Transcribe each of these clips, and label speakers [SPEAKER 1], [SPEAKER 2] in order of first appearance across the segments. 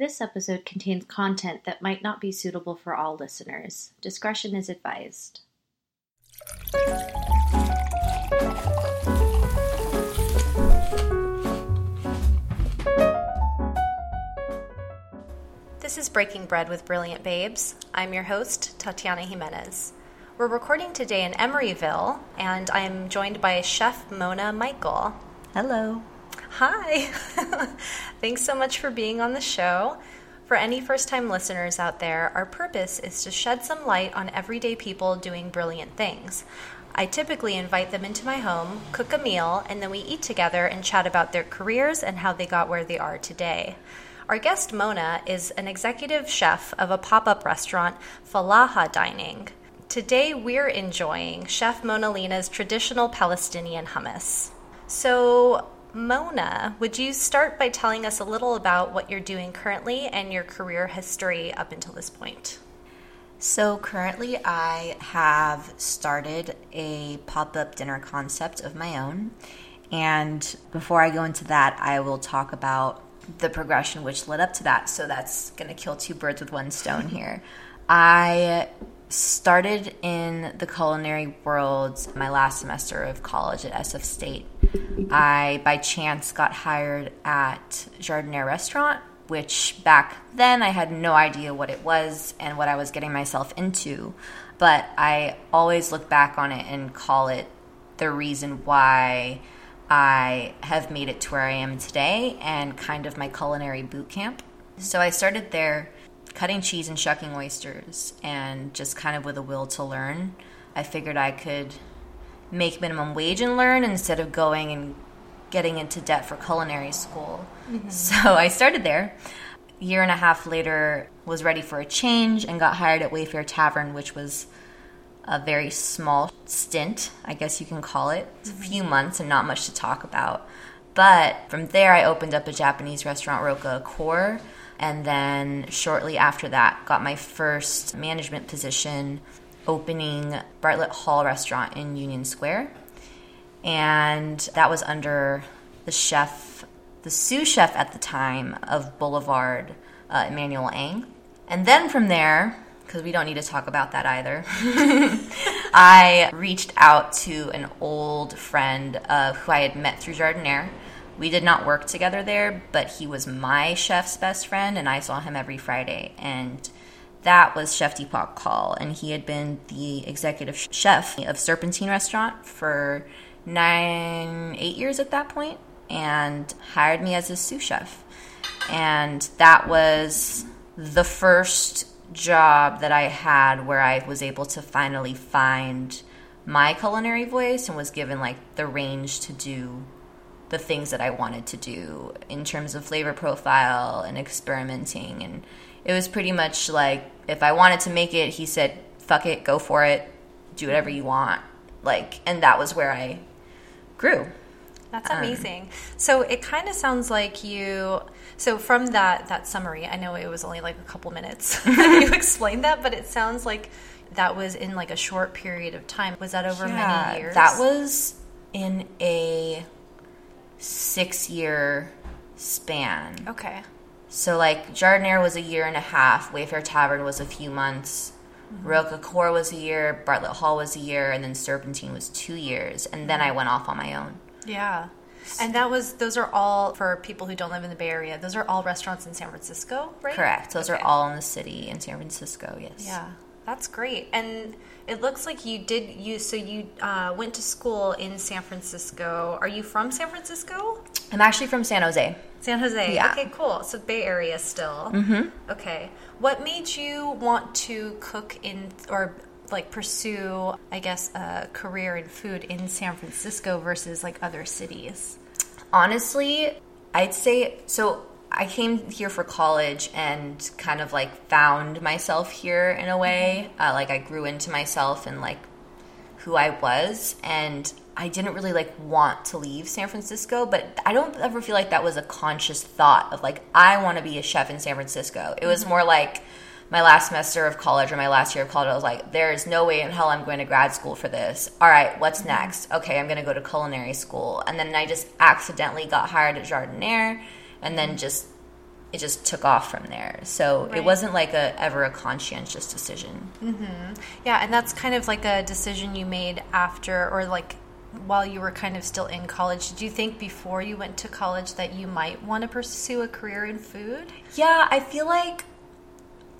[SPEAKER 1] This episode contains content that might not be suitable for all listeners. Discretion is advised.
[SPEAKER 2] This is Breaking Bread with Brilliant Babes. I'm your host, Tatiana Jimenez. We're recording today in Emeryville, and I'm joined by Chef Mona Michael.
[SPEAKER 3] Hello.
[SPEAKER 2] Hi. Thanks so much for being on the show. For any first time listeners out there, our purpose is to shed some light on everyday people doing brilliant things. I typically invite them into my home, cook a meal, and then we eat together and chat about their careers and how they got where they are today. Our guest Mona is an executive chef of a pop up restaurant, Falaha Dining. Today we're enjoying Chef Mona Lina's traditional Palestinian hummus. So, Mona, would you start by telling us a little about what you're doing currently and your career history up until this point?
[SPEAKER 3] So, currently, I have started a pop up dinner concept of my own. And before I go into that, I will talk about the progression which led up to that. So, that's going to kill two birds with one stone here. I started in the culinary world my last semester of college at SF State. I, by chance, got hired at Jardiniere Restaurant, which back then I had no idea what it was and what I was getting myself into. But I always look back on it and call it the reason why I have made it to where I am today and kind of my culinary boot camp. So I started there cutting cheese and shucking oysters and just kind of with a will to learn. I figured I could make minimum wage and learn instead of going and getting into debt for culinary school. Mm-hmm. So I started there. A year and a half later, was ready for a change and got hired at Wayfare Tavern, which was a very small stint, I guess you can call it. It's a few mm-hmm. months and not much to talk about. But from there, I opened up a Japanese restaurant, Roka Akor, and then shortly after that, got my first management position opening Bartlett Hall restaurant in Union Square. And that was under the chef, the sous chef at the time of Boulevard, uh, Emmanuel Ang. And then from there, because we don't need to talk about that either, I reached out to an old friend uh, who I had met through Jardiniere we did not work together there, but he was my chef's best friend, and I saw him every Friday. And that was Chef Deepak Kaul, and he had been the executive chef of Serpentine Restaurant for nine, eight years at that point, and hired me as his sous chef. And that was the first job that I had where I was able to finally find my culinary voice and was given like the range to do the things that I wanted to do in terms of flavor profile and experimenting. And it was pretty much like if I wanted to make it, he said, fuck it, go for it, do whatever you want. Like, and that was where I grew.
[SPEAKER 2] That's um, amazing. Um, so it kind of sounds like you. So from that that summary, I know it was only like a couple minutes you explained that, but it sounds like that was in like a short period of time. Was that over yeah, many years?
[SPEAKER 3] That was in a six year span.
[SPEAKER 2] Okay.
[SPEAKER 3] So like Jardiniere was a year and a half, Wayfare Tavern was a few months, mm-hmm. Was a year, Bartlett Hall was a year, and then Serpentine was two years, and then I went off on my own.
[SPEAKER 2] Yeah. And that was those are all for people who don't live in the Bay Area. Those are all restaurants in San Francisco, right?
[SPEAKER 3] Correct. Those okay. are all in the city in San Francisco. Yes.
[SPEAKER 2] Yeah, that's great. And it looks like you did you so you uh, went to school in San Francisco. Are you from San Francisco?
[SPEAKER 3] I'm actually from San Jose.
[SPEAKER 2] San Jose. Yeah. Okay, cool. So Bay Area still. Mm-hmm. Okay. What made you want to cook in or like pursue, I guess, a career in food in San Francisco versus like other cities?
[SPEAKER 3] Honestly, I'd say so. I came here for college and kind of like found myself here in a way. Uh, like I grew into myself and like who I was, and I didn't really like want to leave San Francisco. But I don't ever feel like that was a conscious thought of like I want to be a chef in San Francisco. It was mm-hmm. more like my last semester of college or my last year of college, I was like, there is no way in hell I'm going to grad school for this. All right, what's mm-hmm. next? Okay, I'm going to go to culinary school. And then I just accidentally got hired at Jardiniere and then just it just took off from there. So
[SPEAKER 2] Right.
[SPEAKER 3] it wasn't like a ever a conscientious decision. Mm-hmm.
[SPEAKER 2] Yeah, and that's kind of like a decision you made after or like while you were kind of still in college. Did you think before you went to college that you might want to pursue a career in food?
[SPEAKER 3] Yeah, I feel like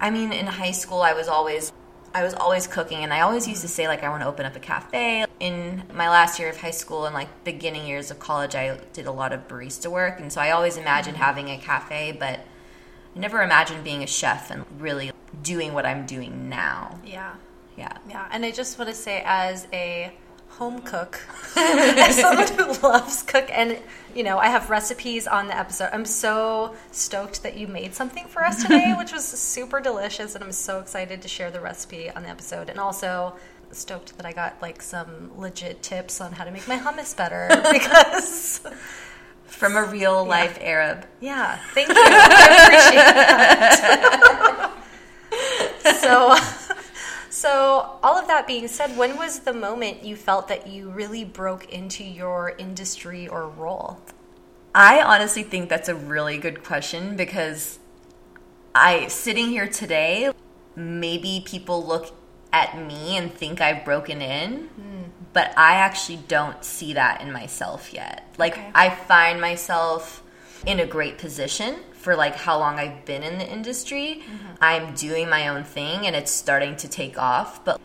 [SPEAKER 3] I mean in high school I was always I was always cooking and I always used to say like I want to open up a cafe. In my last year of high school and like beginning years of college I did a lot of barista work and so I always imagined mm-hmm. having a cafe but I never imagined being a chef and really doing what I'm doing now.
[SPEAKER 2] Yeah.
[SPEAKER 3] Yeah.
[SPEAKER 2] Yeah, and I just want to say, as a home cook, as someone who loves cook, and you know, I have recipes on the episode. I'm so stoked that you made something for us today, which was super delicious, and I'm so excited to share the recipe on the episode. And also stoked that I got like some legit tips on how to make my hummus better because
[SPEAKER 3] From a real life Arab.
[SPEAKER 2] yeah, thank you. I appreciate that. so, so all of that being said, when was the moment you felt that you really broke into your industry or role?
[SPEAKER 3] I honestly think that's a really good question because I sitting here today, maybe people look at me and think I've broken in, hmm. but I actually don't see that in myself yet. Like
[SPEAKER 2] Okay.
[SPEAKER 3] I find myself in a great position for like how long I've been in the industry. Mm-hmm. I'm doing my own thing and it's starting to take off, but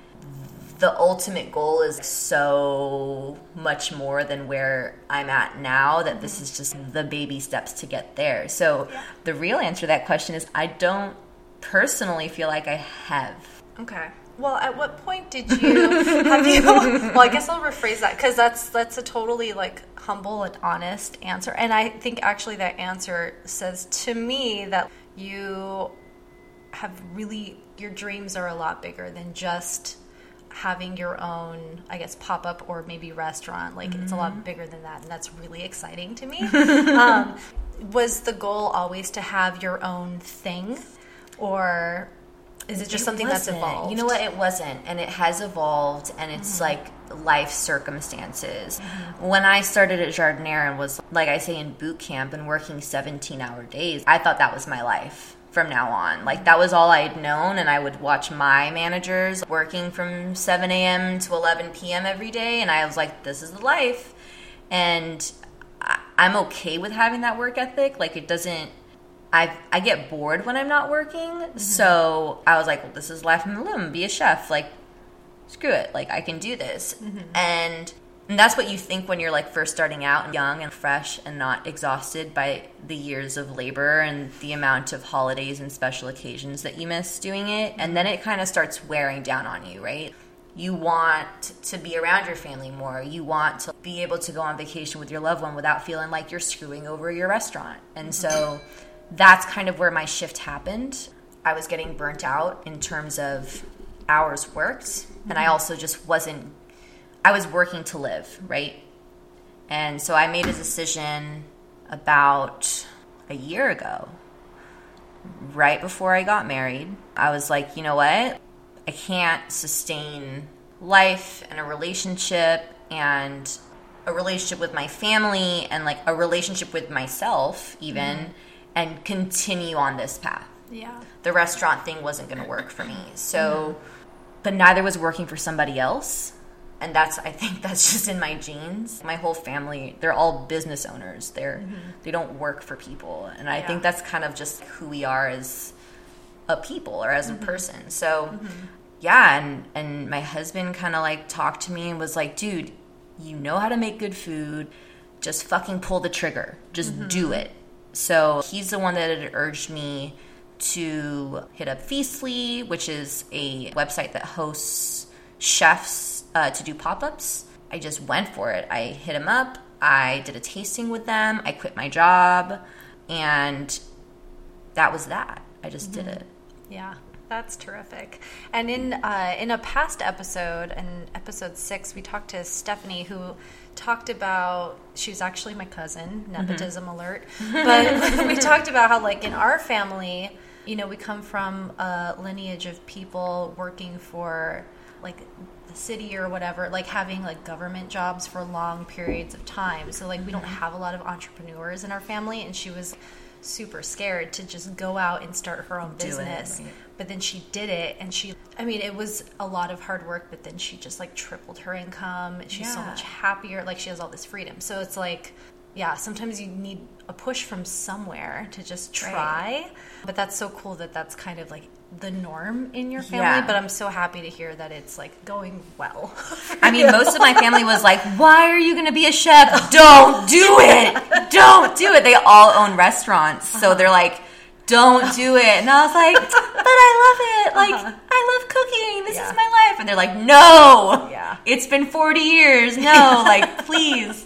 [SPEAKER 3] the ultimate goal is so much more than where I'm at now that this mm-hmm. is just the baby steps to get there. So the real answer to that question is I don't personally feel like I have.
[SPEAKER 2] Okay. Well, at what point did you have you? Well, I guess I'll rephrase that because that's that's a totally like humble and honest answer, and I think actually that answer says to me that you have really your dreams are a lot bigger than just having your own i guess pop-up or maybe restaurant. Like it's a lot bigger than that and that's really exciting to me. Um, was the goal always to have your own thing or is it just
[SPEAKER 3] It
[SPEAKER 2] something that's
[SPEAKER 3] wasn't.
[SPEAKER 2] evolved
[SPEAKER 3] You know what? It wasn't, and it has evolved, and it's
[SPEAKER 2] Mm-hmm.
[SPEAKER 3] like life circumstances. When I started at Jardiniere and was, like I say, in boot camp and working 17 hour days, I thought that was my life from now on. Like that was all I had known, and I would watch my managers working from 7 a.m. to 11 p.m. every day, and I was like, this is the life. And I'm okay with having that work ethic. Like it doesn't I I get bored when I'm not working. So I was like, well, this is life live. I'm gonna be a chef. Like, screw it. Like I can do this. Mm-hmm. And, and that's what you think when you're like first starting out and young and fresh and not exhausted by the years of labor and the amount of holidays and special occasions that you miss doing it. And then it kind of starts wearing down on you, right? You want to be around your family more. You want to be able to go on vacation with your loved one without feeling like you're screwing over your restaurant. And so that's kind of where my shift happened. I was getting burnt out in terms of hours worked, and I mm-hmm. also just wasn't, I was working to live, right? And so I made a decision about a year ago, right before I got married. I was like, you know what? I can't sustain life and a relationship and a relationship with my family and like a relationship with myself, even, mm-hmm. And continue on this path.
[SPEAKER 2] yeah
[SPEAKER 3] The restaurant thing wasn't going to work for me. So, but neither was working for somebody else. And that's, I think that's just in my genes. My whole family, they're all business owners. They're, mm-hmm. they don't work for people. And I
[SPEAKER 2] Yeah.
[SPEAKER 3] think that's kind of just who we are as a people or as a mm-hmm. person. So, mm-hmm. yeah, and and my husband kind of like talked to me and was like, "Dude, you know how to make good food. Just fucking pull the trigger. Just do it." So, he's the one that had urged me to hit up Feastly, which is a website that hosts chefs uh, to do pop-ups. I just went for it. I hit him up. I did a tasting with them. I quit my job, and that was that. I just did it.
[SPEAKER 2] Yeah, that's terrific. And in uh, in a past episode, in episode six, we talked to Stephanie, who talked about she was actually my cousin. Mm-hmm. Nepotism alert. But we talked about how, like, in our family, you know, we come from a lineage of people working for like the city or whatever, like having like government jobs for long periods of time. So like we don't mm-hmm. have a lot of entrepreneurs in our family, and she was super scared to just go out and start her own business.
[SPEAKER 3] Right.
[SPEAKER 2] But then she did it and she I mean it was a lot of hard work but then she just like tripled her income and she's so much happier like she has all this freedom. So it's like yeah, sometimes you need a push from somewhere to just try. But that's so cool that that's kind of like the norm in your family,
[SPEAKER 3] Yeah.
[SPEAKER 2] but I'm so happy to hear that it's like going well.
[SPEAKER 3] I mean, most of my family was like, "Why are you going to be a chef? Don't do it! Don't do it!" They all own restaurants, so uh-huh. they're like, "Don't do it." And I was like, "But I love it! Like, uh-huh. I love cooking. This
[SPEAKER 2] Yeah.
[SPEAKER 3] is my life." And they're like, "No,
[SPEAKER 2] Yeah.
[SPEAKER 3] it's been forty years. No, like, please."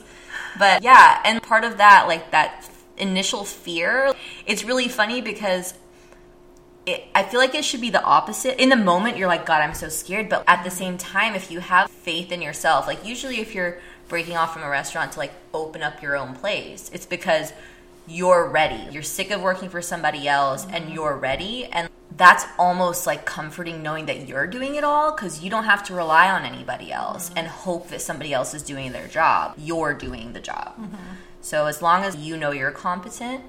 [SPEAKER 3] But yeah, and part of that, like that initial fear, it's really funny because it, I feel like it should be the opposite. In the moment, you're like, God, I'm so scared. But at the same time, if you have faith in yourself, like usually if you're breaking off from a restaurant to like open up your own place, it's because you're ready. You're sick of working for somebody else and mm-hmm. you're ready. And that's almost like comforting knowing that you're doing it all because you don't have to rely on anybody else mm-hmm. and hope that somebody else is doing their job. You're doing the job. Mm-hmm. So as long as you know you're competent,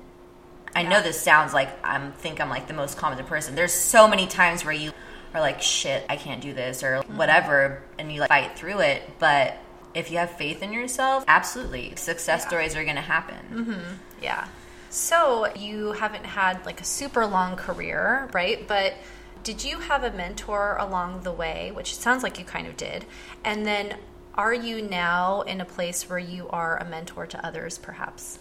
[SPEAKER 3] I know this sounds like I'm think I'm like the most competent person. There's so many times where you are like, shit, I can't do this or whatever, and you like fight through it. But if you have faith in yourself, absolutely, success stories are going to happen. Mm-hmm.
[SPEAKER 2] Yeah. So you haven't had like a super long career, right? But did you have a mentor along the way, which it sounds like you kind of did? And then are you now in a place where you are a mentor to others, perhaps?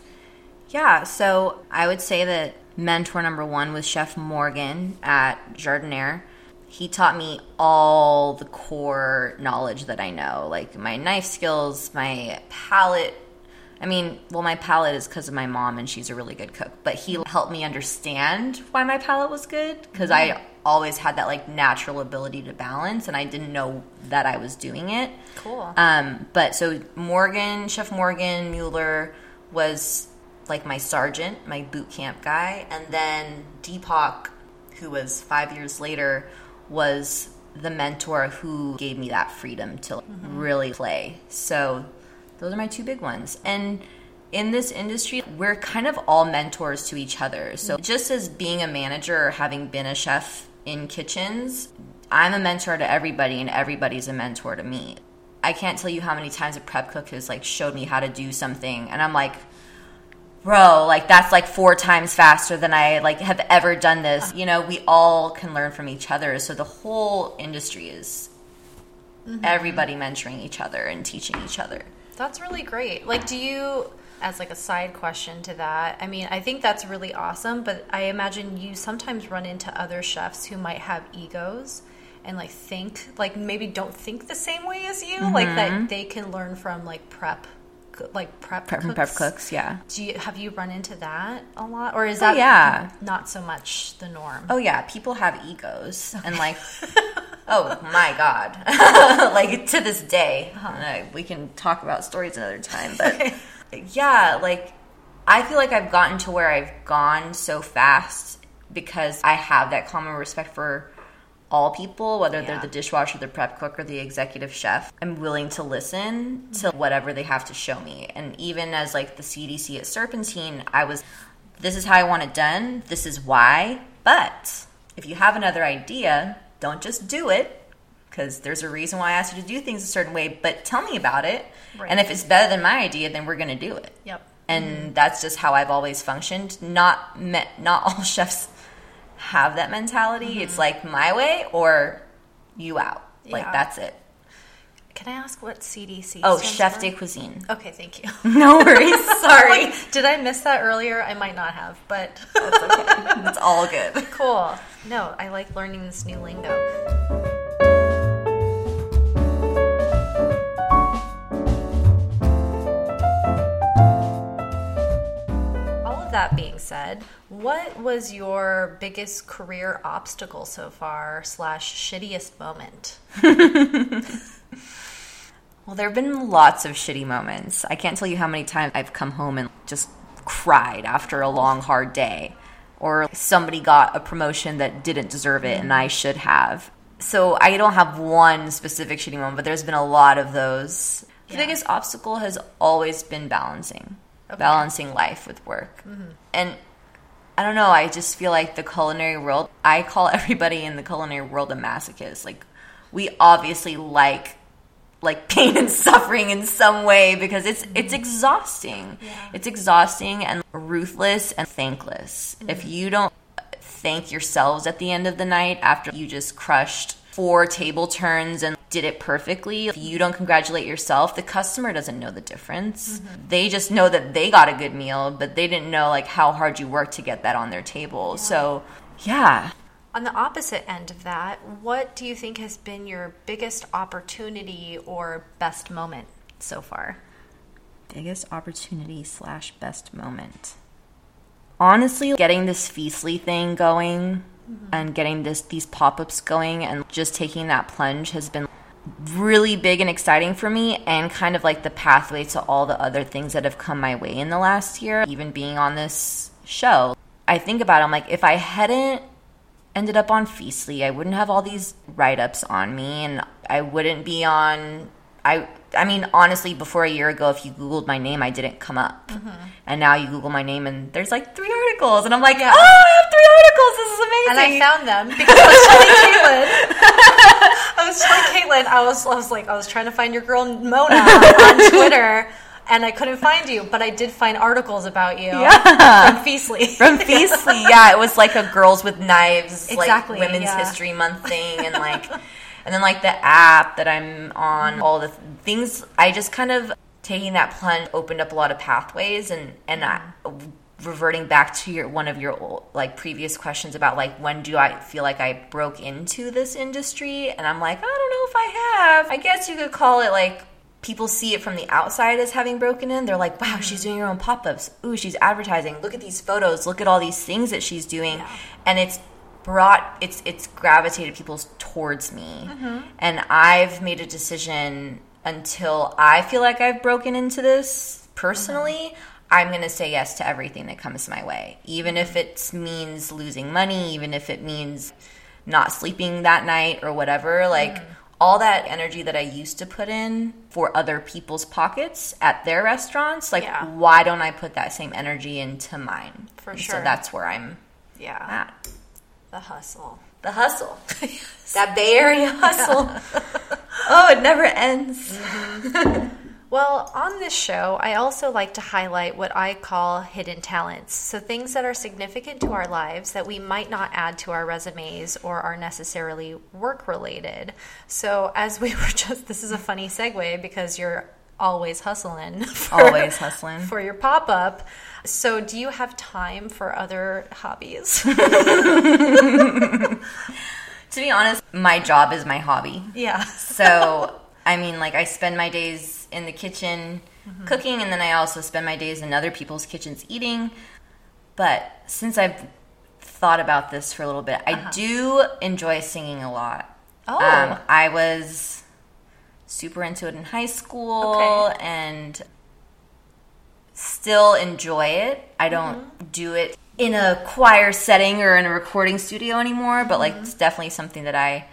[SPEAKER 3] Yeah, so I would say that mentor number one was Chef Morgan at Jardiniere. He taught me all the core knowledge that I know, like my knife skills, my palate. I mean, well, my palate is because of my mom, and she's a really good cook. But he helped me understand why my palate was good because I always had that like natural ability to balance, and I didn't know that I was doing it.
[SPEAKER 2] Cool.
[SPEAKER 3] Um, but so Morgan, Chef Morgan Mueller was like my sergeant, my boot camp guy, and then Deepak, who was five years later, was the mentor who gave me that freedom to mm-hmm. really play. So those are my two big ones. And in this industry, we're kind of all mentors to each other. So mm-hmm. just as being a manager or having been a chef in kitchens, I'm a mentor to everybody and everybody's a mentor to me. I can't tell you how many times a prep cook has like showed me how to do something and I'm like, bro, like that's like four times faster than I like have ever done this. Uh-huh. You know, we all can learn from each other. So the whole industry is mm-hmm. everybody mentoring each other and teaching each other.
[SPEAKER 2] That's really great. Like, do you, as like a side question to that, I mean, I think that's really awesome, but I imagine you sometimes run into other chefs who might have egos and like think, like maybe don't think the same way as you, like that mm-hmm. they can learn from like prep, like prep,
[SPEAKER 3] Prep and prep cooks, yeah.
[SPEAKER 2] Do you have you run into that a lot, or is
[SPEAKER 3] Oh,
[SPEAKER 2] that
[SPEAKER 3] yeah.
[SPEAKER 2] not so much the norm?
[SPEAKER 3] Oh yeah, people have egos and like oh my god. like to this day. Uh, we can talk about stories another time, but yeah, like I feel like I've gotten to where I've gone so fast because I have that common respect for all people, whether they're the dishwasher, the prep cook, or the executive chef. I'm willing to listen to mm-hmm. whatever they have to show me. And even as like the CDC at Serpentine, I was, this is how I want it done. This is why. But if you have another idea, don't just do it because there's a reason why I asked you to do things a certain way. But tell me about it.
[SPEAKER 2] Right.
[SPEAKER 3] And if it's better than my idea, then we're going to do it
[SPEAKER 2] Yep.
[SPEAKER 3] and mm-hmm. that's just how I've always functioned. Not met, not all chefs have that mentality. It's mm-hmm. like my way or you out. Like that's it.
[SPEAKER 2] Can I ask what CDC?
[SPEAKER 3] Oh, chef
[SPEAKER 2] for?
[SPEAKER 3] de cuisine.
[SPEAKER 2] Okay, thank you.
[SPEAKER 3] No worries. Sorry.
[SPEAKER 2] Like, did I miss that earlier? I might not have, but
[SPEAKER 3] it's all good.
[SPEAKER 2] cool. No, I like learning this new lingo. Of that being said, what was your biggest career obstacle so far slash shittiest moment?
[SPEAKER 3] Well, there have been lots of shitty moments. I can't tell you how many times I've come home and just cried after a long, hard day, or somebody got a promotion that didn't deserve it and I should have. So I don't have one specific shitty moment, but there's been a lot of those. The
[SPEAKER 2] Yeah.
[SPEAKER 3] biggest obstacle has always been balancing, balancing life with work. Mm-hmm. And I don't know. I just feel like the culinary world, I call everybody in the culinary world a masochist. Like, we obviously like like pain and suffering in some way because it's it's mm-hmm. exhausting.
[SPEAKER 2] Yeah.
[SPEAKER 3] It's exhausting and ruthless and thankless. Mm-hmm. If you don't thank yourselves at the end of the night after you just crushed four table turns and did it perfectly, if you don't congratulate yourself, the customer doesn't know the difference. Mm-hmm. They just know that they got a good meal, but they didn't know like how hard you worked to get that on their table. So, yeah.
[SPEAKER 2] On the opposite end of that, what do you think has been your biggest opportunity or best moment so far?
[SPEAKER 3] biggest opportunity slash best moment honestly getting this feastly thing going mm-hmm. and getting this these pop-ups going and just taking that plunge has been really big and exciting for me and kind of like the pathway to all the other things that have come my way in the last year even being on this show i think about it, i'm like if i hadn't ended up on Feastly, I wouldn't have all these write ups on me, and I wouldn't be on. I I mean, honestly, before a year ago, if you Googled my name, I didn't come up, mm-hmm. and now you Google my name, and there's like three articles, and I'm like,
[SPEAKER 2] Yeah.
[SPEAKER 3] oh, I have three articles. This is amazing. And.
[SPEAKER 2] I found them because I was telling Caitlin. I was telling Caitlin, I was, I was like, I was trying to find your girl Mona on Twitter, and I couldn't find you, but I did find articles about you
[SPEAKER 3] Yeah.
[SPEAKER 2] from Feastly.
[SPEAKER 3] From Feastly, yeah, it was like a girls with knives,
[SPEAKER 2] Exactly,
[SPEAKER 3] like Women's
[SPEAKER 2] yeah.
[SPEAKER 3] History Month thing, and like, and then like the app that I'm on, all the th- things. I just kind of taking that plunge opened up a lot of pathways, and and I, reverting back to your one of your old, like previous questions about like when do I feel like I broke into this industry, and I'm like, I don't know if I have. I guess you could call it like people see it from the outside as having broken in. They're like, wow, she's mm-hmm. doing her own pop ups. Ooh, she's advertising. Look at these photos. Look at all these things that she's doing. And it's brought, it's, it's gravitated people towards me. Mm-hmm. And I've made a decision until I feel like I've broken into this personally. Mm-hmm. I'm going to say yes to everything that comes my way, even if mm-hmm. it means losing money, even if it means not sleeping that night or whatever. Like, all that energy that I used to put in for other people's pockets at their restaurants, like
[SPEAKER 2] Yeah.
[SPEAKER 3] why don't I put that same energy into mine?
[SPEAKER 2] For
[SPEAKER 3] And
[SPEAKER 2] sure.
[SPEAKER 3] So that's where I'm
[SPEAKER 2] yeah,
[SPEAKER 3] at.
[SPEAKER 2] the hustle.
[SPEAKER 3] The hustle. that Bay Area hustle. oh, it never ends. Mm-hmm.
[SPEAKER 2] Well, on this show, I also like to highlight what I call hidden talents. So, things that are significant to our lives that we might not add to our resumes or are necessarily work related. So, as we were just, this is a funny segue because you're always hustling. For,
[SPEAKER 3] Always hustling.
[SPEAKER 2] For your pop up. So, do you have time for other hobbies?
[SPEAKER 3] To be honest, my job is my hobby.
[SPEAKER 2] yeah.
[SPEAKER 3] So, I mean, like, I spend my days in the kitchen cooking, and then I also spend my days in other people's kitchens eating. But since I've thought about this for a little bit, I do enjoy singing a lot.
[SPEAKER 2] Oh.
[SPEAKER 3] Um, I was super into it in high school
[SPEAKER 2] Okay.
[SPEAKER 3] and still enjoy it. I don't mm-hmm. do it in a choir setting or in a recording studio anymore, but like mm-hmm. it's definitely something that I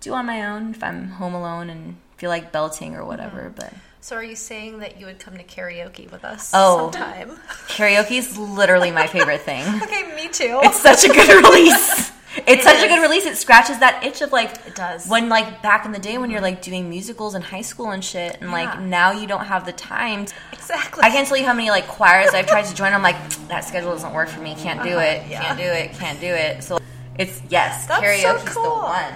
[SPEAKER 3] do on my own if I'm home alone and feel like belting or whatever. Mm-hmm. But
[SPEAKER 2] So, are you saying that you would come to karaoke with us
[SPEAKER 3] Oh.
[SPEAKER 2] sometime?
[SPEAKER 3] karaoke is literally my favorite thing.
[SPEAKER 2] okay, me too.
[SPEAKER 3] It's such a good release. It's such a good release. It scratches that itch of like
[SPEAKER 2] It does.
[SPEAKER 3] when like back in the day when you're like doing musicals in high school and shit, and like now you don't have the time.
[SPEAKER 2] exactly.
[SPEAKER 3] I can't tell you how many like choirs I've tried to join. I'm like that schedule doesn't work for me. Can't do it.
[SPEAKER 2] Yeah.
[SPEAKER 3] Can't do it. Can't do it. So it's yes,
[SPEAKER 2] That's so cool.
[SPEAKER 3] the one.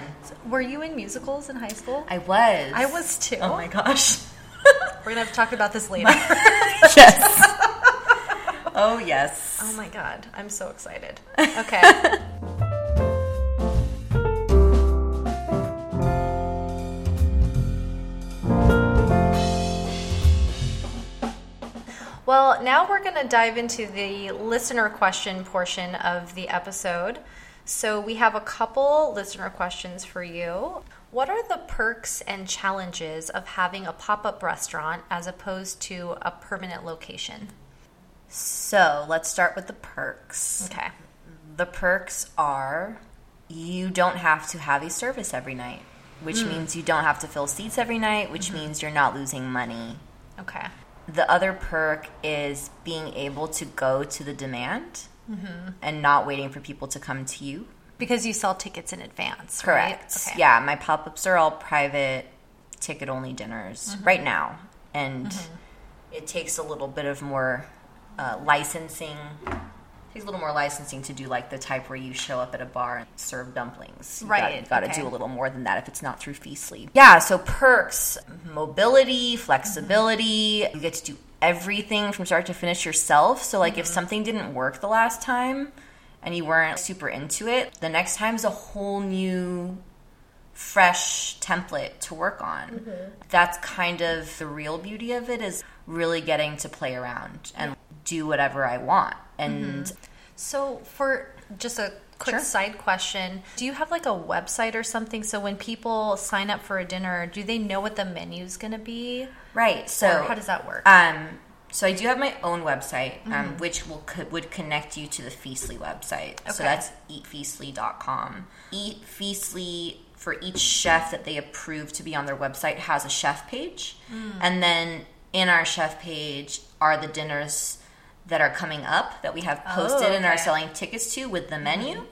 [SPEAKER 2] Were you in musicals in high school?
[SPEAKER 3] I was.
[SPEAKER 2] I was too.
[SPEAKER 3] Oh my gosh.
[SPEAKER 2] We're gonna have to talk about this later.
[SPEAKER 3] yes. oh yes.
[SPEAKER 2] oh my god, I'm so excited. Okay. Now we're going to dive into the listener question portion of the episode. So, we have a couple listener questions for you. What are the perks and challenges of having a pop up restaurant as opposed to a permanent location?
[SPEAKER 3] So let's start with the perks.
[SPEAKER 2] Okay.
[SPEAKER 3] The perks are you don't have to have a service every night, which
[SPEAKER 2] Hmm.
[SPEAKER 3] means you don't have to fill seats every night, which
[SPEAKER 2] Mm-hmm.
[SPEAKER 3] means you're not losing money.
[SPEAKER 2] Okay.
[SPEAKER 3] The other perk is being able to go to the demand. and not waiting for people to come to you.
[SPEAKER 2] Because you sell tickets in advance,
[SPEAKER 3] Correct.
[SPEAKER 2] right? Okay.
[SPEAKER 3] Yeah, my pop ups are all private, ticket only dinners
[SPEAKER 2] Mm-hmm.
[SPEAKER 3] right now. And it takes a little bit of more uh, licensing. Takes a little more licensing to do like the type where you show up at a bar and serve dumplings. You
[SPEAKER 2] Right,
[SPEAKER 3] got to
[SPEAKER 2] okay.
[SPEAKER 3] do a little more than that if it's not through Feastly. Yeah. So perks, mobility, flexibility. You get to do everything from start to finish yourself. So like
[SPEAKER 2] Mm-hmm.
[SPEAKER 3] if something didn't work the last time and you weren't super into it, the next time's a whole new fresh template to work on. That's kind of the real beauty of it is really getting to play around and do whatever I want. And
[SPEAKER 2] So, for just a quick
[SPEAKER 3] Sure.
[SPEAKER 2] side question, do you have like a website or something? So when people sign up for a dinner, do they know what the menu is going to be?
[SPEAKER 3] right, so
[SPEAKER 2] Or how does that work?
[SPEAKER 3] Um, so I do have my own website, um,
[SPEAKER 2] Mm-hmm.
[SPEAKER 3] which will co- would connect you to the Feastly website. So that's eatfeastly.com. Eat Feastly for each chef that they approve to be on their website has a chef page,
[SPEAKER 2] Mm.
[SPEAKER 3] and then in our chef page are the dinners that are coming up that we have posted oh, and are
[SPEAKER 2] Oh,
[SPEAKER 3] selling tickets to with the menu.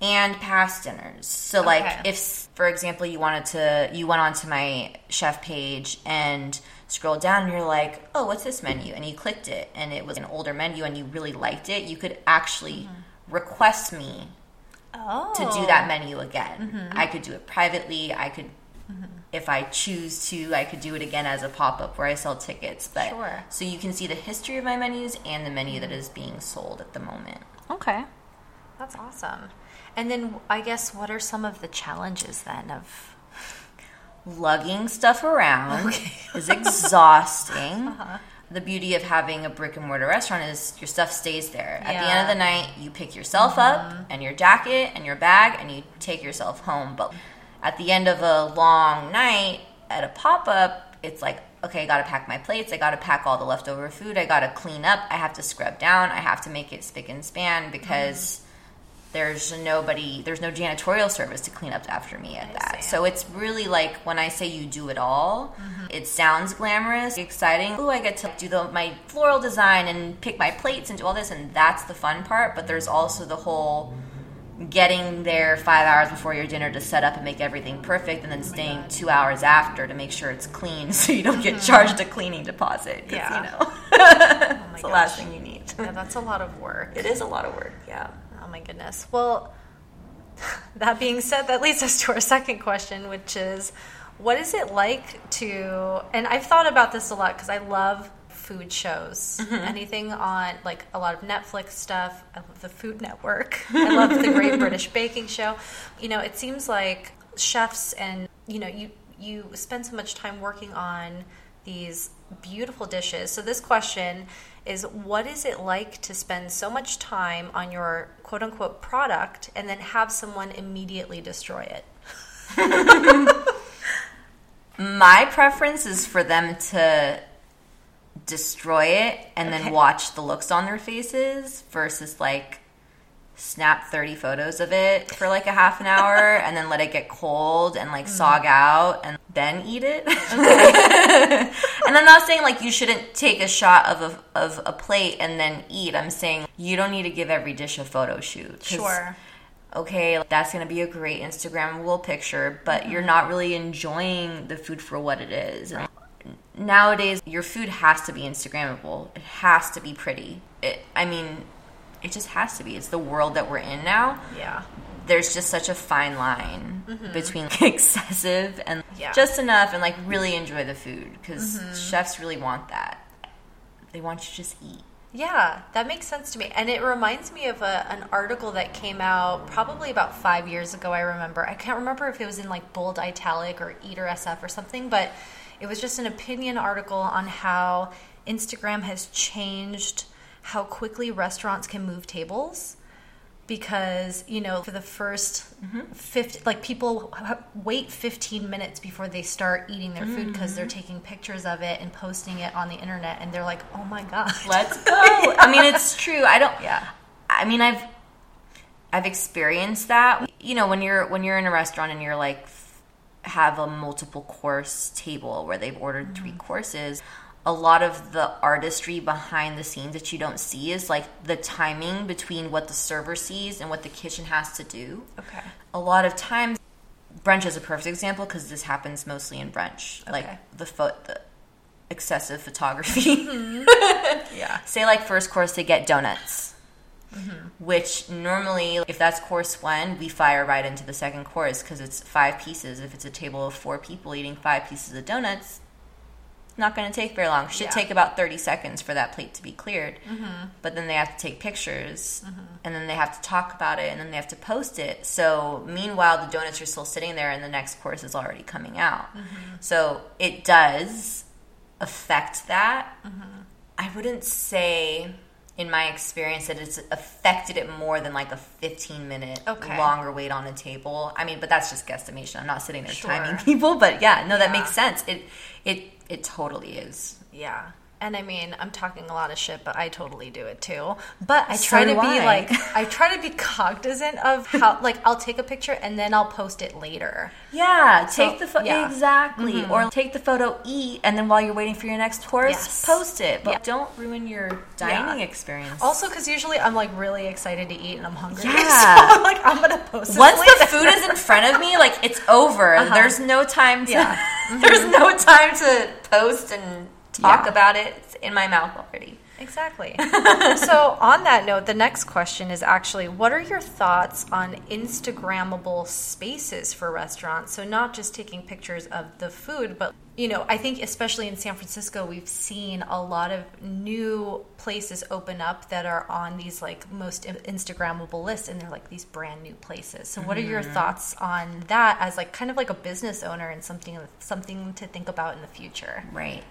[SPEAKER 3] And past dinners. So, like, if, for example, you wanted to, you went onto my chef page and scrolled down and you're like, oh, what's this menu? And you clicked it and it was an older menu and you really liked it, you could actually mm-hmm. request me
[SPEAKER 2] oh.
[SPEAKER 3] to do that oh. menu again. Mm-hmm. I could do it privately. I could, mm-hmm. If I choose to, I could do it again as a pop up where I sell tickets. But
[SPEAKER 2] Sure.
[SPEAKER 3] so you can see the history of my menus and the menu that is being sold at the moment.
[SPEAKER 2] Okay. That's awesome. And then I guess what are some of the challenges then of
[SPEAKER 3] lugging stuff around is exhausting.
[SPEAKER 2] Uh-huh.
[SPEAKER 3] The beauty of having a brick and mortar restaurant is your stuff stays there. At the end of the night, you pick yourself
[SPEAKER 2] Mm-hmm.
[SPEAKER 3] up and your jacket and your bag and you take yourself home. But at the end of a long night at a pop up, it's like, okay, I gotta pack my plates, I gotta pack all the leftover food, I gotta clean up, I have to scrub down, I have to make it spick and span because
[SPEAKER 2] Mm-hmm.
[SPEAKER 3] there's nobody there's no janitorial service to clean up after me at
[SPEAKER 2] I
[SPEAKER 3] that.
[SPEAKER 2] Mm-hmm.
[SPEAKER 3] so it's really like when i say you do it all it sounds glamorous exciting oh i get to do the, my floral design and pick my plates and do all this and that's the fun part but there's also the whole getting there five hours before your dinner to set up and make everything perfect and then staying two hours after to make sure it's clean so you don't get charged a cleaning deposit
[SPEAKER 2] Mm-hmm. Yeah.
[SPEAKER 3] you know
[SPEAKER 2] oh
[SPEAKER 3] it's the last thing you need
[SPEAKER 2] Yeah, that's a lot of work.
[SPEAKER 3] it is a lot of work yeah
[SPEAKER 2] Oh my goodness. Well, that being said, that leads us to our second question, which is what is it like to, and I've thought about this a lot because I love food shows. Mm-hmm. Anything on like a lot of Netflix stuff. I love the Food Network. I love the Great British Baking Show. You know, it seems like chefs and, you know, you, you spend so much time working on these beautiful dishes. So this question is what is it like to spend so much time on your quote unquote product and then have someone immediately destroy it?
[SPEAKER 3] My preference is for them to destroy it and
[SPEAKER 2] Okay.
[SPEAKER 3] then watch the looks on their faces versus like snap 30 photos of it for like a half an hour and then let it get cold and like mm-hmm. sog out and then eat it. and I'm not saying like you shouldn't take a shot of a, of a plate and then eat. I'm saying you don't need to give every dish a photo shoot.
[SPEAKER 2] Sure.
[SPEAKER 3] okay, that's to be a great Instagrammable picture, but mm-hmm. you're not really enjoying the food for what it is. And nowadays, your food has to be Instagrammable. It has to be pretty. It, I mean, it just has to be. It's the world that we're in now.
[SPEAKER 2] Yeah.
[SPEAKER 3] There's just such a fine line mm-hmm. between excessive and
[SPEAKER 2] Yeah.
[SPEAKER 3] just enough and like really enjoy the food because mm-hmm. chefs really want that. They want you to just eat.
[SPEAKER 2] Yeah, that makes sense to me. And it reminds me of a, an article that came out probably about five years ago, I remember. I can't remember if it was in like bold italic or Eater SF or something, but it was just an opinion article on how Instagram has changed how quickly restaurants can move tables. Because, you know, for the 1st 50, like people wait 15 minutes before they start eating their food because they're mm-hmm. taking pictures of it and posting it on the internet and they're like, oh my God.
[SPEAKER 3] Let's go. I mean, it's true. I don't.
[SPEAKER 2] Yeah.
[SPEAKER 3] I mean, I've I've experienced that. You know, when you're when you're in a restaurant and you're like have a multiple course table where they've ordered three mm-hmm. courses. a lot of the artistry behind the scenes that you don't see is like the timing between what the server sees and what the kitchen has to do.
[SPEAKER 2] Okay.
[SPEAKER 3] A lot of times, brunch is a perfect example because this happens mostly in brunch.
[SPEAKER 2] Okay.
[SPEAKER 3] Like the, pho- the excessive photography. Mm-hmm.
[SPEAKER 2] Yeah.
[SPEAKER 3] Say, like, first course, they get donuts. Mm-hmm. Which normally, if that's course one, we fire right into the second course because it's five pieces. If it's a table of four people eating five pieces of donuts, not going to take very long. Should
[SPEAKER 2] Yeah.
[SPEAKER 3] take about 30 seconds for that plate to be cleared. Mm-hmm. But then they have to take pictures mm-hmm. and then they have to talk about it and then they have to post it. So, meanwhile, the donuts are still sitting there and the next course is already coming out. So, it does affect that. I wouldn't say, in my experience, that it's affected it more than like a 15 minute
[SPEAKER 2] Okay.
[SPEAKER 3] longer wait on a table. I mean, but that's just guesstimation. I'm not sitting there
[SPEAKER 2] Sure.
[SPEAKER 3] timing people, but yeah, no, that
[SPEAKER 2] Yeah.
[SPEAKER 3] makes sense. It it it totally is.
[SPEAKER 2] Yeah. And I mean, I'm talking a lot of shit, but I totally do it too. But I
[SPEAKER 3] So
[SPEAKER 2] try to be
[SPEAKER 3] I.
[SPEAKER 2] like, I try to be cognizant of how, like, I'll take a picture and then I'll post it later.
[SPEAKER 3] Yeah,
[SPEAKER 2] So,
[SPEAKER 3] take the photo
[SPEAKER 2] yeah. Mm-hmm.
[SPEAKER 3] exactly, or take the photo, eat, and then while you're waiting for your next course,
[SPEAKER 2] Yes.
[SPEAKER 3] post it. But
[SPEAKER 2] Yeah.
[SPEAKER 3] don't ruin your dining
[SPEAKER 2] Yeah.
[SPEAKER 3] experience.
[SPEAKER 2] Also, because usually I'm like really excited to eat and I'm hungry.
[SPEAKER 3] Yeah.
[SPEAKER 2] So I'm like, I'm gonna post
[SPEAKER 3] once
[SPEAKER 2] later.
[SPEAKER 3] the food is in front of me, like it's over. There's no time to.
[SPEAKER 2] Uh-huh. Yeah.
[SPEAKER 3] there's no time to post and talk
[SPEAKER 2] Yeah.
[SPEAKER 3] about it. It's in my mouth already.
[SPEAKER 2] Exactly. so, on that note, the next question is actually what are your thoughts on Instagrammable spaces for restaurants? So, not just taking pictures of the food, but you know, I think especially in San Francisco, we've seen a lot of new places open up that are on these like most Instagrammable lists, and they're like these brand new places. So, what are your mm-hmm. thoughts on that as like kind of like a business owner and something something to think about in the future?
[SPEAKER 3] Right.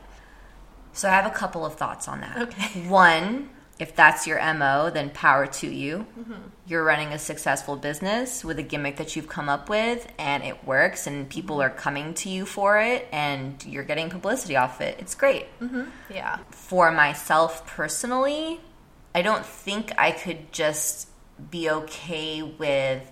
[SPEAKER 3] So I have a couple of thoughts on that.
[SPEAKER 2] Okay.
[SPEAKER 3] One, if that's your MO, then power to you.
[SPEAKER 2] Mm-hmm.
[SPEAKER 3] You're running a successful business with a gimmick that you've come up with and it works and people
[SPEAKER 2] Mm-hmm.
[SPEAKER 3] are coming to you for it and you're getting publicity off it. It's great.
[SPEAKER 2] Yeah.
[SPEAKER 3] For myself personally, I don't think I could just be okay with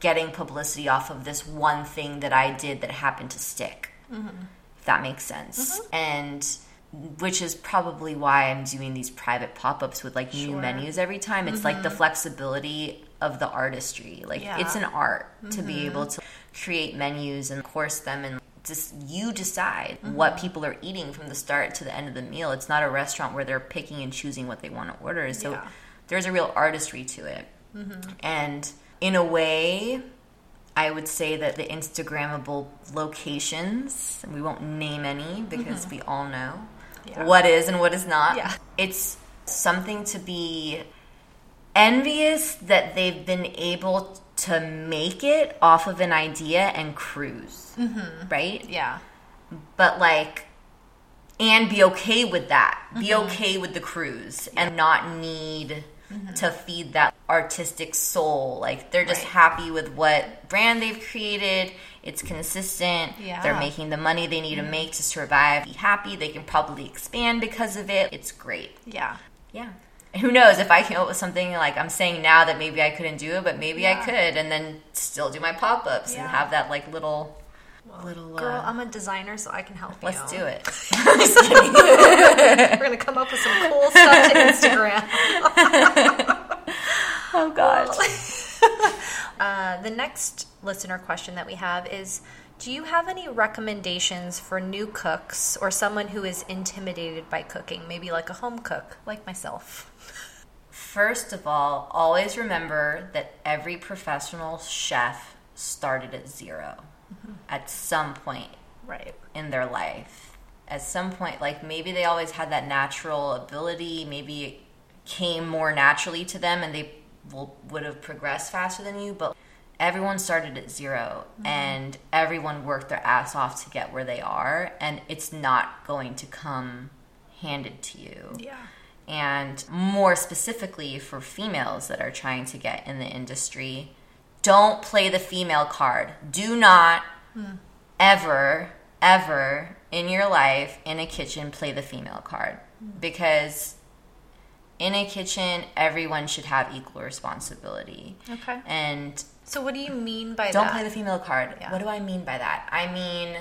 [SPEAKER 3] getting publicity off of this one thing that I did that happened to stick. If that makes sense. And which is probably why I'm doing these private pop-ups with like new menus every time. It's like the mm-hmm. flexibility of the artistry. Like
[SPEAKER 2] Yeah.
[SPEAKER 3] it's an art to be mm-hmm. able to create menus and course them and just you decide mm-hmm. what people are eating from the start to the end of the meal. It's not a restaurant where they're picking and choosing what they want to order. So
[SPEAKER 2] Yeah.
[SPEAKER 3] there's a real artistry to it. And in a way, I would say that the Instagrammable locations, we won't name any because we all know
[SPEAKER 2] Yeah.
[SPEAKER 3] what is and what is not.
[SPEAKER 2] Yeah.
[SPEAKER 3] It's something to be envious that they've been able to make it off of an idea and cruise, right?
[SPEAKER 2] Yeah.
[SPEAKER 3] but like and be okay with that be
[SPEAKER 2] Mm-hmm.
[SPEAKER 3] okay with the cruise and not need to feed that artistic soul like they're just
[SPEAKER 2] Right.
[SPEAKER 3] happy with what brand they've created it's consistent
[SPEAKER 2] Yeah. Mm-hmm.
[SPEAKER 3] they're making the money they need to make to survive be happy they can probably expand because of it it's great
[SPEAKER 2] Yeah.
[SPEAKER 3] yeah who knows if i came up with something like i'm saying now that maybe i couldn't do it but maybe i could and then still do my pop-ups
[SPEAKER 2] Yeah.
[SPEAKER 3] and have that like little little
[SPEAKER 2] Girl,
[SPEAKER 3] uh,
[SPEAKER 2] I'm a designer, so I can help you.
[SPEAKER 3] let's do it
[SPEAKER 2] We're gonna come up with some cool stuff to Instagram.
[SPEAKER 3] Oh God.
[SPEAKER 2] Uh, the next listener question that we have is Do you have any recommendations for new cooks or someone who is intimidated by cooking? Maybe like a home cook, like myself.
[SPEAKER 3] First of all, always remember that every professional chef started at 0 at some point
[SPEAKER 2] Right.
[SPEAKER 3] in their life. At some point, like maybe they always had that natural ability, maybe it came more naturally to them and they will, would have progressed faster than you, but everyone started at 0 mm-hmm. and everyone worked their ass off to get where they are, and it's not going to come handed to you.
[SPEAKER 2] Yeah.
[SPEAKER 3] and more specifically for females that are trying to get in the industry, don't play the female card. Do not hmm. ever, ever in your life in a kitchen play the female card hmm. because in a kitchen, everyone should have equal responsibility.
[SPEAKER 2] Okay.
[SPEAKER 3] And
[SPEAKER 2] So, what do you mean by
[SPEAKER 3] don't
[SPEAKER 2] that?
[SPEAKER 3] play the female card.
[SPEAKER 2] Yeah.
[SPEAKER 3] What do I mean by that? I mean,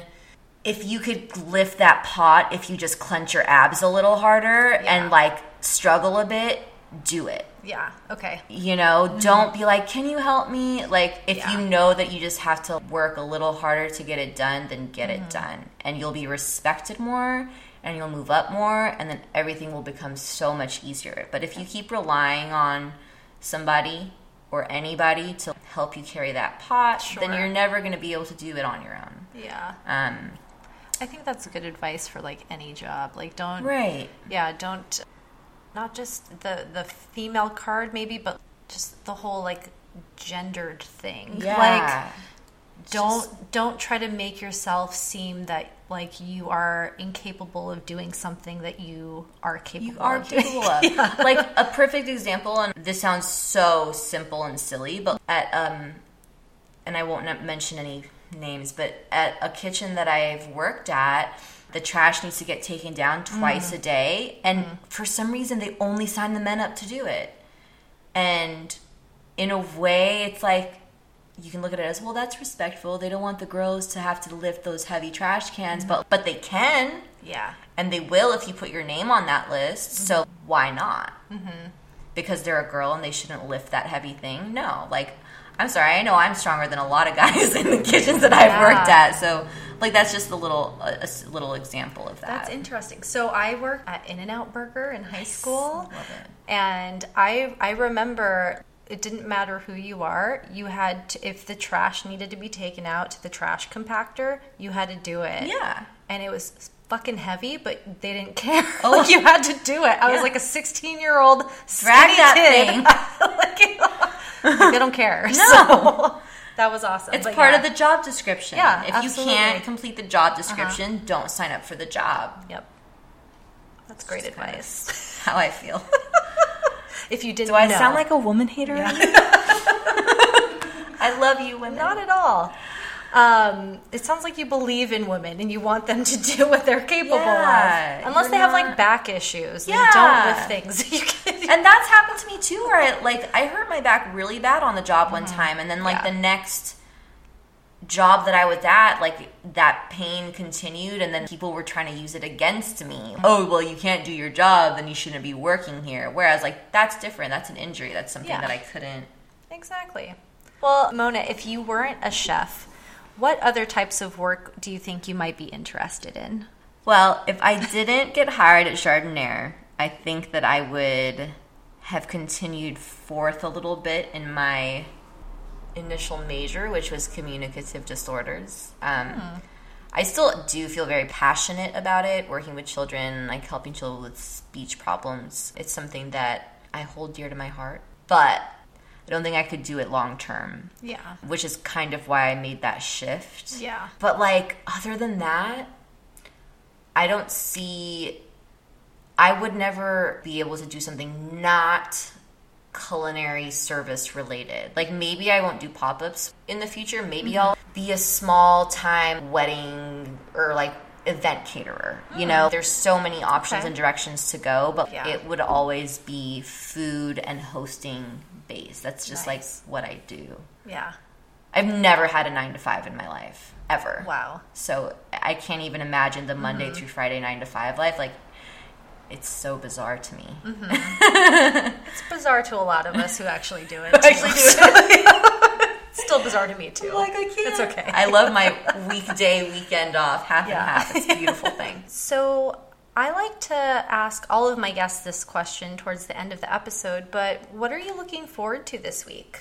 [SPEAKER 3] if you could lift that pot, if you just clench your abs a little harder
[SPEAKER 2] Yeah.
[SPEAKER 3] and like struggle a bit, do it.
[SPEAKER 2] Yeah. Okay.
[SPEAKER 3] You know, don't be like, can you help me? Like, if
[SPEAKER 2] Mm-hmm. Yeah.
[SPEAKER 3] you know that you just have to work a little harder to get it done, then get
[SPEAKER 2] Mm-hmm.
[SPEAKER 3] it done. And you'll be respected more and you'll move up more, and then everything will become so much easier. But if you keep relying on somebody or anybody to help you carry that pot, then you're never going to be able to do it on your own.
[SPEAKER 2] Yeah.
[SPEAKER 3] Um,
[SPEAKER 2] I think that's good advice for like any job. Like don't
[SPEAKER 3] right.
[SPEAKER 2] yeah, don't not just the the female card maybe, but just the whole like gendered thing.
[SPEAKER 3] Yeah.
[SPEAKER 2] Like don't don't try to make yourself seem that like you are incapable of doing something that you are capable
[SPEAKER 3] you are
[SPEAKER 2] of
[SPEAKER 3] capable of. Like a perfect example, and this sounds so simple and silly, but at um, and I won't mention any names, but at a kitchen that I've worked at, the trash needs to get taken down twice a day, and for some reason they only sign the men up to do it, and in a way, it's like. You can look at it as well. That's respectful. They don't want the girls to have to lift those heavy trash cans, but but they can
[SPEAKER 2] Yeah.
[SPEAKER 3] and they will if you put your name on that list. So why not?
[SPEAKER 2] Mm-hmm.
[SPEAKER 3] Because they're a girl and they shouldn't lift that heavy thing. No, like I'm sorry, I know I'm stronger than a lot of guys in the kitchens that I've worked at. So like that's just a little a, little example of that.
[SPEAKER 2] That's interesting. So I worked at In-N-Out Burger in high school.
[SPEAKER 3] Love it.
[SPEAKER 2] And I I remember it didn't matter who you are. You had to, if the trash needed to be taken out to the trash compactor, you had to do it.
[SPEAKER 3] Yeah.
[SPEAKER 2] And it was fucking heavy, but they didn't care.
[SPEAKER 3] Oh.
[SPEAKER 2] like you had to do it. I was like a 16 year old
[SPEAKER 3] Drag that
[SPEAKER 2] kid. like, they don't care.
[SPEAKER 3] No.
[SPEAKER 2] So, that was awesome.
[SPEAKER 3] It's
[SPEAKER 2] But
[SPEAKER 3] part
[SPEAKER 2] yeah.
[SPEAKER 3] of the job description.
[SPEAKER 2] Yeah,
[SPEAKER 3] if
[SPEAKER 2] absolutely. Uh-huh.
[SPEAKER 3] you can't complete the job description, don't sign up for the job.
[SPEAKER 2] Yep. That's great
[SPEAKER 3] Just
[SPEAKER 2] advice.
[SPEAKER 3] How I feel.
[SPEAKER 2] If you didn't
[SPEAKER 3] Do I
[SPEAKER 2] know.
[SPEAKER 3] sound like a woman hater? I love you, women.
[SPEAKER 2] Not at all. Um, it sounds like you believe in women and you want them to do what they're capable
[SPEAKER 3] Yeah,
[SPEAKER 2] of. Unless they have like back issues.
[SPEAKER 3] Yeah.
[SPEAKER 2] don't lift things.
[SPEAKER 3] And that's happened to me too where I, like i hurt my back really bad on the job one time and then like
[SPEAKER 2] Mm-hmm. Yeah.
[SPEAKER 3] the next job that i was at like that pain continued and then people were trying to use it against me oh well you can't do your job then you shouldn't be working here whereas like that's different that's an injury that's something
[SPEAKER 2] Yeah.
[SPEAKER 3] that i couldn't
[SPEAKER 2] exactly. Well, Mona, if you weren't a chef, what other types of work do you think you might be interested in?
[SPEAKER 3] Well, if I didn't get hired at Chardonnay, I think that I would have continued forth a little bit in my initial major, which was communicative disorders. Um, I still do feel very passionate about it, working with children, like helping children with speech problems. It's something that I hold dear to my heart, but I don't think I could do it long term
[SPEAKER 2] Yeah.
[SPEAKER 3] which is kind of why I made that shift.
[SPEAKER 2] Yeah.
[SPEAKER 3] But like other than that, I don't see I would never be able to do something not culinary service related. Like maybe I won't do pop-ups in the future. Maybe mm-hmm. I'll be a small time wedding or like event caterer. You know, mm. there's so many options
[SPEAKER 2] Okay.
[SPEAKER 3] and directions to go, but
[SPEAKER 2] Yeah.
[SPEAKER 3] it would always be food and hosting based. That's just
[SPEAKER 2] Nice.
[SPEAKER 3] like what I do.
[SPEAKER 2] Yeah.
[SPEAKER 3] I've never had a nine to five in my life ever.
[SPEAKER 2] Wow.
[SPEAKER 3] So I can't even imagine the Monday mm-hmm. through Friday nine to five life. Like, it's so bizarre to me. Mm-hmm.
[SPEAKER 2] It's bizarre to a lot of us who actually do it.
[SPEAKER 3] Actually do
[SPEAKER 2] It's still bizarre to me too.
[SPEAKER 3] Like I can't.
[SPEAKER 2] It's okay.
[SPEAKER 3] I love my weekday weekend off, half
[SPEAKER 2] Yeah.
[SPEAKER 3] and half. It's a beautiful thing.
[SPEAKER 2] So I like to ask all of my guests this question towards the end of the episode, but what are you looking forward to this week?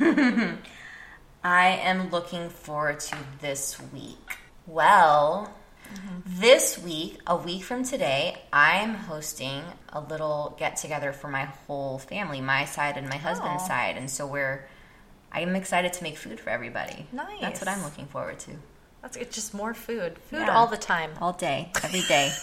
[SPEAKER 3] I am looking forward to this week. Well, this week, a week from today, I'm hosting a little get together for my whole family, my side and my husband's
[SPEAKER 2] Oh.
[SPEAKER 3] side. And so we're, I'm excited to make food for everybody. Nice. That's what I'm looking forward to.
[SPEAKER 2] That's it's just more food. Food
[SPEAKER 3] Yeah.
[SPEAKER 2] all the time.
[SPEAKER 3] All day, every day.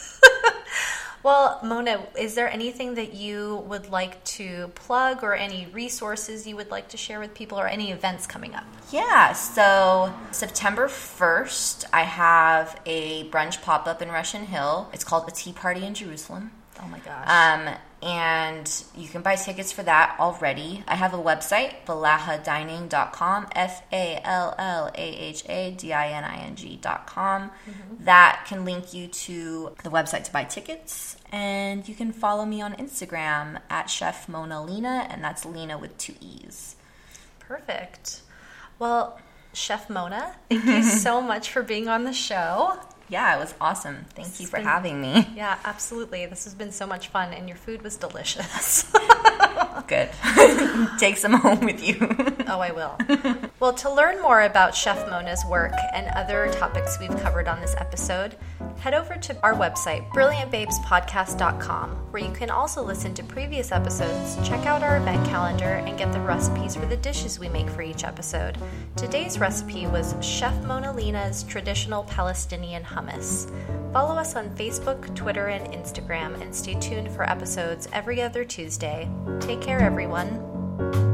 [SPEAKER 2] Well, Mona, is there anything that you would like to plug or any resources you would like to share with people or any events coming up?
[SPEAKER 3] Yeah, so September 1st, I have a brunch pop up in Russian Hill. It's called A Tea Party in Jerusalem.
[SPEAKER 2] Oh my gosh.
[SPEAKER 3] Um, and you can buy tickets for that already. I have a website, fallahadining.com, F A L L A H A D I N I N G.com. Mm-hmm. That can link you to the website to buy tickets. And you can follow me on Instagram at Chef Mona Leena, and that's Leena with two E's.
[SPEAKER 2] Perfect. Well, Chef Mona, thank you so much for being on the show.
[SPEAKER 3] Yeah, it was awesome. Thank this you for been, having me.
[SPEAKER 2] Yeah, absolutely. This has been so much fun, and your food was delicious.
[SPEAKER 3] Good. Take some home with you.
[SPEAKER 2] oh, I will. Well, to learn more about Chef Mona's work and other topics we've covered on this episode, head over to our website, brilliantbabespodcast.com, where you can also listen to previous episodes, check out our event calendar, and get the recipes for the dishes we make for each episode. Today's recipe was Chef Mona Leena's traditional Palestinian hummus. Follow us on Facebook, Twitter, and Instagram, and stay tuned for episodes every other Tuesday. Take care, everyone.